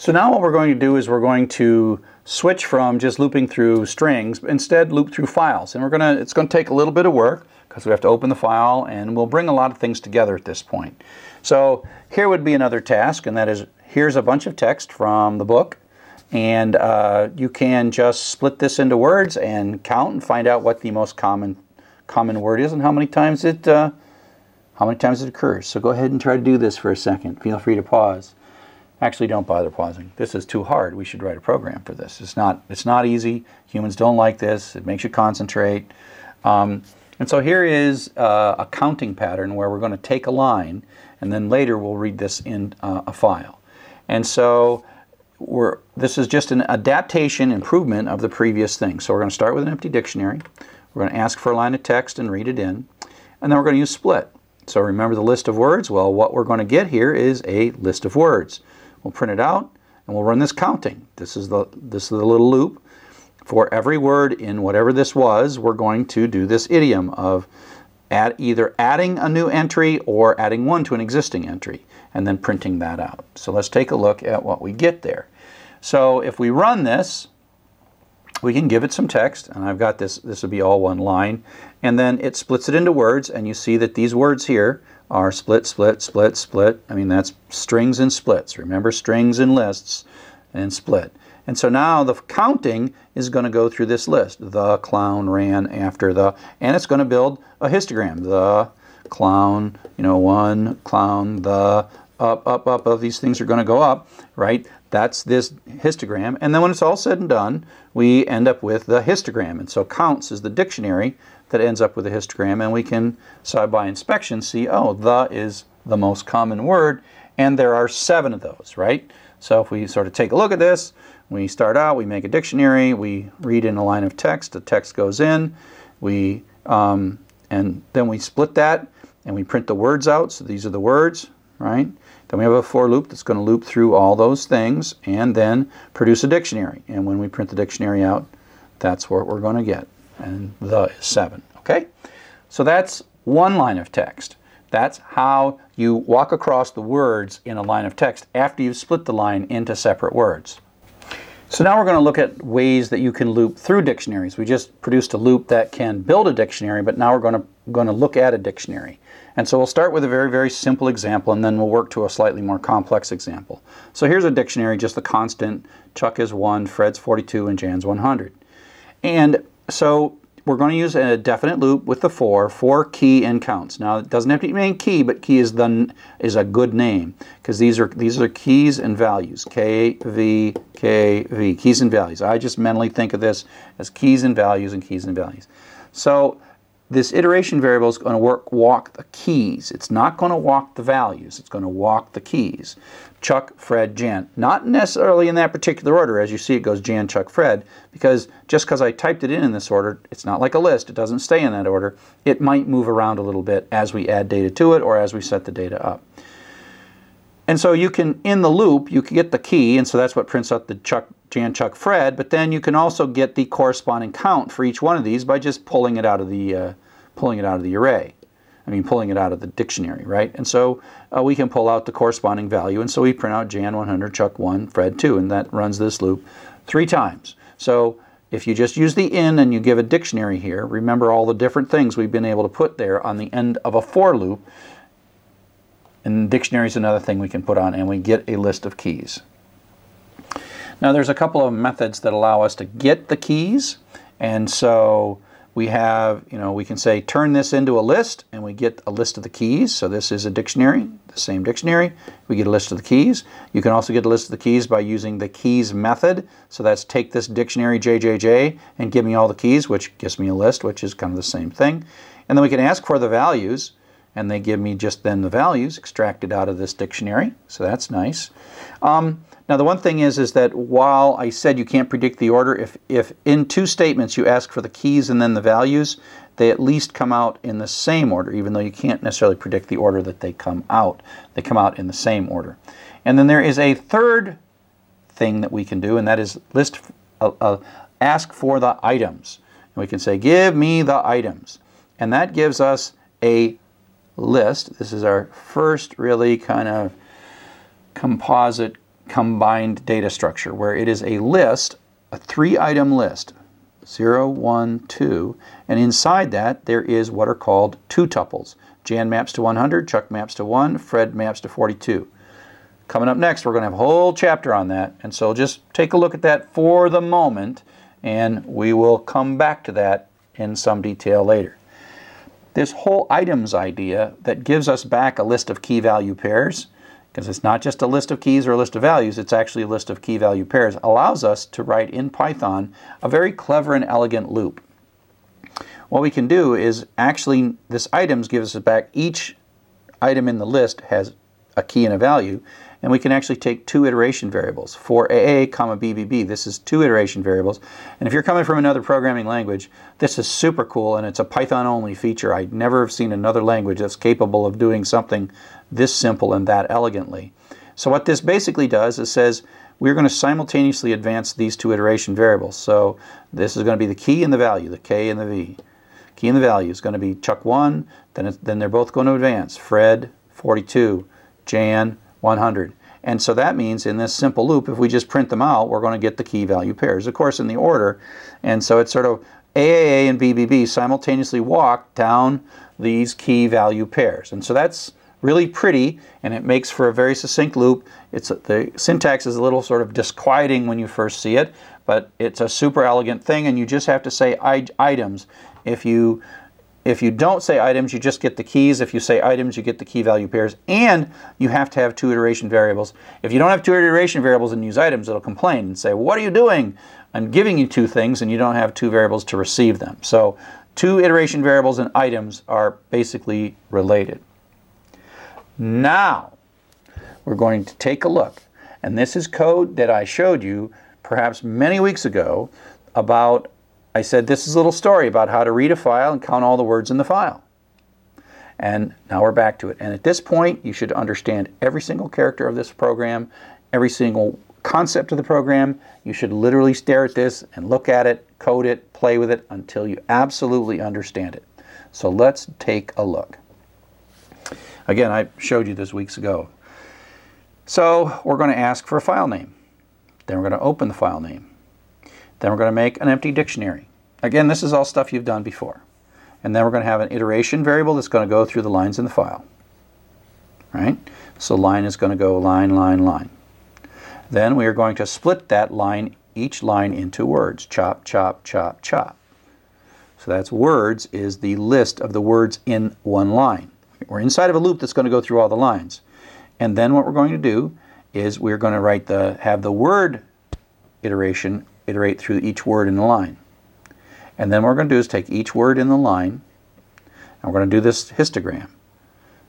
So now what we're going to do is we're going to switch from just looping through strings, instead loop through files. And we're to, it's going to take a little bit of work because we have to open the file and we'll bring a lot of things together at this point. So here would be another task and that is here's a bunch of text from the book and uh, you can just split this into words and count and find out what the most common common word is and how many times it uh, how many times it occurs. So go ahead and try to do this for a second. Feel free to pause. Actually, don't bother pausing. This is too hard. We should write a program for this. It's not. It's not easy. Humans don't like this. It makes you concentrate. Um, and so here is uh, a counting pattern where we're going to take a line, and then later we'll read this in uh, a file. And so we're, this is just an adaptation improvement of the previous thing. So we're going to start with an empty dictionary. We're going to ask for a line of text and read it in. And then we're going to use split. So remember the list of words? Well, what we're going to get here is a list of words. We'll print it out and we'll run this counting. This is the, this is the little loop. For every word in whatever this was, we're going to do this idiom of add, either adding a new entry or adding one to an existing entry and then printing that out. So let's take a look at what we get there. So if we run this, we can give it some text, and I've got this, this will be all one line, and then it splits it into words, and you see that these words here are split, split, split, split. I mean, that's strings and splits. Remember strings and lists and split. And so now the counting is going to go through this list. The clown ran after the, and it's going to build a histogram. The clown, you know, one, clown, the, up, up, up, of these things are going to go up, right? That's this histogram. And then when it's all said and done, we end up with the histogram. And so counts is the dictionary that ends up with a histogram. And we can, side by inspection, see, oh, the is the most common word. And there are seven of those, right? So if we sort of take a look at this, we start out, we make a dictionary, we read in a line of text, the text goes in, we, um, and then we split that and we print the words out. So these are the words, right? Then we have a for loop that's going to loop through all those things and then produce a dictionary. And when we print the dictionary out, that's what we're going to get. And the is 7. Okay? So that's one line of text. That's how you walk across the words in a line of text after you've split the line into separate words. So now we're going to look at ways that you can loop through dictionaries. We just produced a loop that can build a dictionary, but now we're going to, going to look at a dictionary. And so we'll start with a very, very simple example and then we'll work to a slightly more complex example. So here's a dictionary, just the constant. Chuck is 1, Fred's 42, and Jan's 100. And so we're going to use a definite loop with the for, for key and counts. Now it doesn't have to mean key, but key is the is a good name because these are these are keys and values. K V K V keys and values. I just mentally think of this as keys and values and keys and values. So this iteration variable is going to work, walk the keys. It's not going to walk the values. It's going to walk the keys. Chuck, Fred, Jan. Not necessarily in that particular order. As you see, it goes Jan, Chuck, Fred, because just because I typed it in in this order, it's not like a list. It doesn't stay in that order. It might move around a little bit as we add data to it or as we set the data up. And so you can, in the loop, you can get the key, and so that's what prints out the Chuck, Jan, Chuck, Fred, but then you can also get the corresponding count for each one of these by just pulling it out of the, uh, pulling it out of the array. I mean, pulling it out of the dictionary, right? And so uh, we can pull out the corresponding value, and so we print out Jan 100, Chuck 1, Fred 2, and that runs this loop three times. So if you just use the in and you give a dictionary here, remember all the different things we've been able to put there on the end of a for loop, and dictionary is another thing we can put on, and we get a list of keys. Now there's a couple of methods that allow us to get the keys, and so we have, you know, we can say turn this into a list, and we get a list of the keys. So this is a dictionary, the same dictionary. We get a list of the keys. You can also get a list of the keys by using the keys method. So that's take this dictionary JJJ and give me all the keys, which gives me a list, which is kind of the same thing. And then we can ask for the values and they give me just then the values extracted out of this dictionary. So that's nice. Um, now the one thing is, is that while I said you can't predict the order, if, if in two statements you ask for the keys and then the values, they at least come out in the same order, even though you can't necessarily predict the order that they come out. They come out in the same order. And then there is a third thing that we can do, and that is list, uh, uh, ask for the items. And we can say, give me the items. And that gives us a list. This is our first really kind of composite combined data structure where it is a list, a three item list 0, 1, 2, and inside that there is what are called two tuples. Jan maps to 100, Chuck maps to 1, Fred maps to 42. Coming up next, we're going to have a whole chapter on that, and so just take a look at that for the moment, and we will come back to that in some detail later. This whole items idea that gives us back a list of key value pairs because it's not just a list of keys or a list of values, it's actually a list of key value pairs, allows us to write in Python a very clever and elegant loop. What we can do is actually, this items gives us back each item in the list has a key and a value, and we can actually take two iteration variables. For AA, comma BBB, this is two iteration variables. And if you're coming from another programming language, this is super cool, and it's a Python-only feature. I'd never have seen another language that's capable of doing something this simple and that elegantly. So what this basically does is says we're going to simultaneously advance these two iteration variables. So this is going to be the key and the value, the k and the v. Key and the value is going to be Chuck 1, then, then they're both going to advance. Fred, 42, Jan, 100. And so that means in this simple loop, if we just print them out, we're going to get the key value pairs, of course, in the order. And so it's sort of AAA and BBB simultaneously walk down these key value pairs. And so that's really pretty and it makes for a very succinct loop. It's the syntax is a little sort of disquieting when you first see it, but it's a super elegant thing and you just have to say items. If you if you don't say items, you just get the keys. If you say items, you get the key value pairs. And you have to have two iteration variables. If you don't have two iteration variables and use items, it'll complain and say, what are you doing? I'm giving you two things and you don't have two variables to receive them. So two iteration variables and items are basically related. Now, we're going to take a look. And this is code that I showed you perhaps many weeks ago about, I said this is a little story about how to read a file and count all the words in the file. And now we're back to it. And at this point, you should understand every single character of this program, every single concept of the program. You should literally stare at this and look at it, code it, play with it until you absolutely understand it. So let's take a look. Again, I showed you this weeks ago. So we're going to ask for a file name. Then we're going to open the file name. Then we're going to make an empty dictionary. Again, this is all stuff you've done before. And then we're going to have an iteration variable that's going to go through the lines in the file. Right? So line is going to go line, line, line. Then we are going to split that line, each line into words. Chop, chop, chop, chop. So that's words is the list of the words in one line. We're inside of a loop that's going to go through all the lines. And then what we're going to do is we're going to write the have the word iteration iterate through each word in the line. And then what we're going to do is take each word in the line and we're going to do this histogram.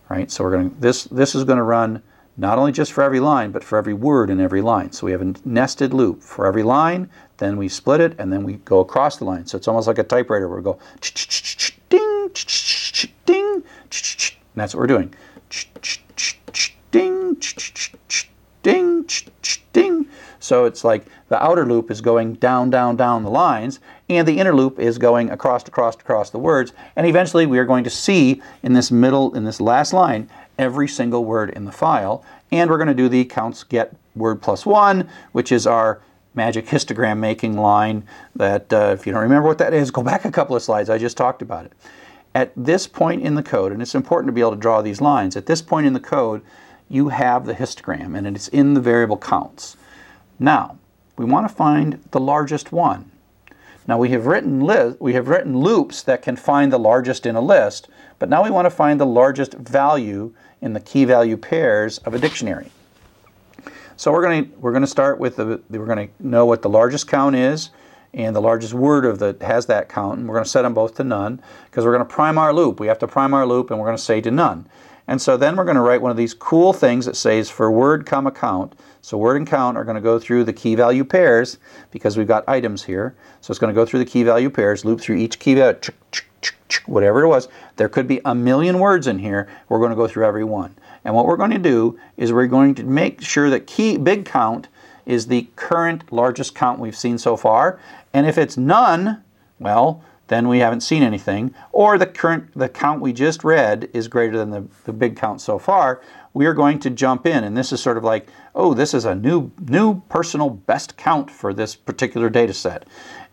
Right? So we're going to this this is going to run not only just for every line, but for every word in every line. So we have a nested loop for every line, then we split it, and then we go across the line. So it's almost like a typewriter where we go ding, ding, and that's what we're doing. Ding, ding, ding. So it's like the outer loop is going down, down, down the lines, and the inner loop is going across, across, across the words. And eventually we are going to see in this middle, in this last line, every single word in the file. And we're going to do the counts get word plus one, which is our magic histogram making line that uh, if you don't remember what that is, go back a couple of slides. I just talked about it. At this point in the code, and it's important to be able to draw these lines, at this point in the code, you have the histogram and it's in the variable counts. Now, we want to find the largest one. Now we have written we have written loops that can find the largest in a list, but now we want to find the largest value in the key value pairs of a dictionary. So we're going to we're going to start with the we're going to know what the largest count is and the largest word of the has that count, and we're going to set them both to none because we're going to prime our loop. We have to prime our loop, and we're going to say to none. And so then we're going to write one of these cool things that says for word comma count. So word and count are going to go through the key value pairs because we've got items here. So it's going to go through the key value pairs, loop through each key value, whatever it was. There could be a million words in here. We're going to go through every one. And what we're going to do is we're going to make sure that key big count is the current largest count we've seen so far. And if it's none, well, then we haven't seen anything. Or the current the count we just read is greater than the, the big count so far. We are going to jump in, and this is sort of like, oh, this is a new new personal best count for this particular data set.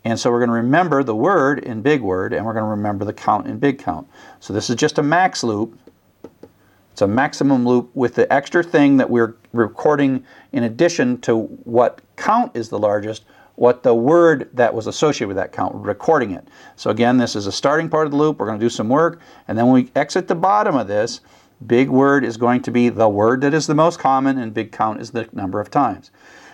And so we're going to remember the word in big word, and we're going to remember the count in big count. So this is just a max loop. It's a maximum loop with the extra thing that we're recording in addition to what count is the largest, what the word that was associated with that count, recording it. So again, this is a starting part of the loop. We're going to do some work. And then when we exit the bottom of this, big word is going to be the word that is the most common, and big count is the number of times.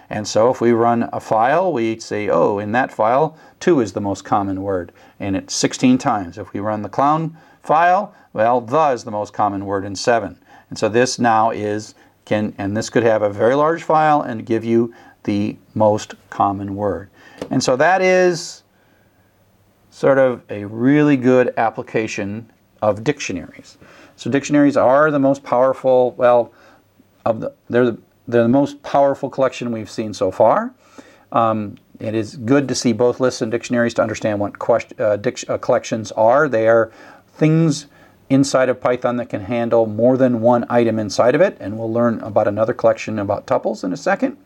And so if we run a file, we say, oh, in that file, 2 is the most common word, and it's 16 times. If we run the clown file, well, the is the most common word in 7. And so this now is, can, and this could have a very large file and give you the most common word. And so that is sort of a really good application of dictionaries. So dictionaries are the most powerful, well, of the, they're, the, they're the most powerful collection we've seen so far. Um, it is good to see both lists and dictionaries to understand what question, uh, uh, collections are. They are things inside of Python that can handle more than one item inside of it, and we'll learn about another collection about tuples in a second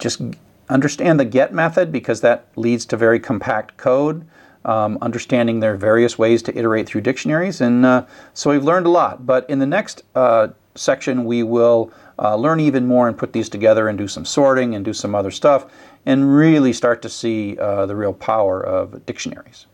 just understand the get method because that leads to very compact code. Um, understanding there are various ways to iterate through dictionaries. And uh, so we've learned a lot. But in the next uh, section, we will uh, learn even more and put these together and do some sorting and do some other stuff and really start to see uh, the real power of dictionaries.